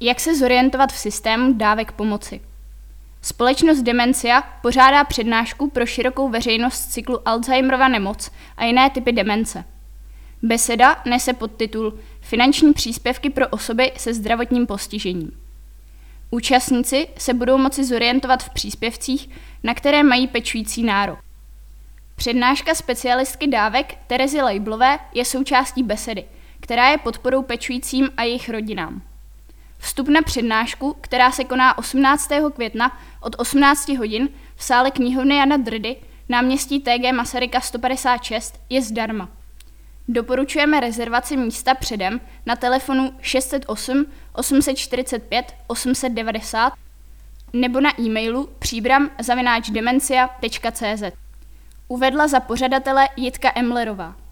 Jak se zorientovat v systému dávek pomoci? Společnost Demencia pořádá přednášku pro širokou veřejnost z cyklu Alzheimerova nemoc a jiné typy demence. Beseda nese podtitul Finanční příspěvky pro osoby se zdravotním postižením. Účastníci se budou moci zorientovat v příspěvcích, na které mají pečující nárok. Přednáška specialistky dávek Terezy Lejblové je součástí besedy, která je podporou pečujícím a jejich rodinám. Vstup na přednášku, která se koná 18. května od 18 hodin v sále knihovny Jana Drdy, náměstí TG Masaryka 156, je zdarma. Doporučujeme rezervaci místa předem na telefonu 608 845 890 nebo na e-mailu příbram zavináčdemencia.cz. Uvedla za pořadatele Jitka Emlerová.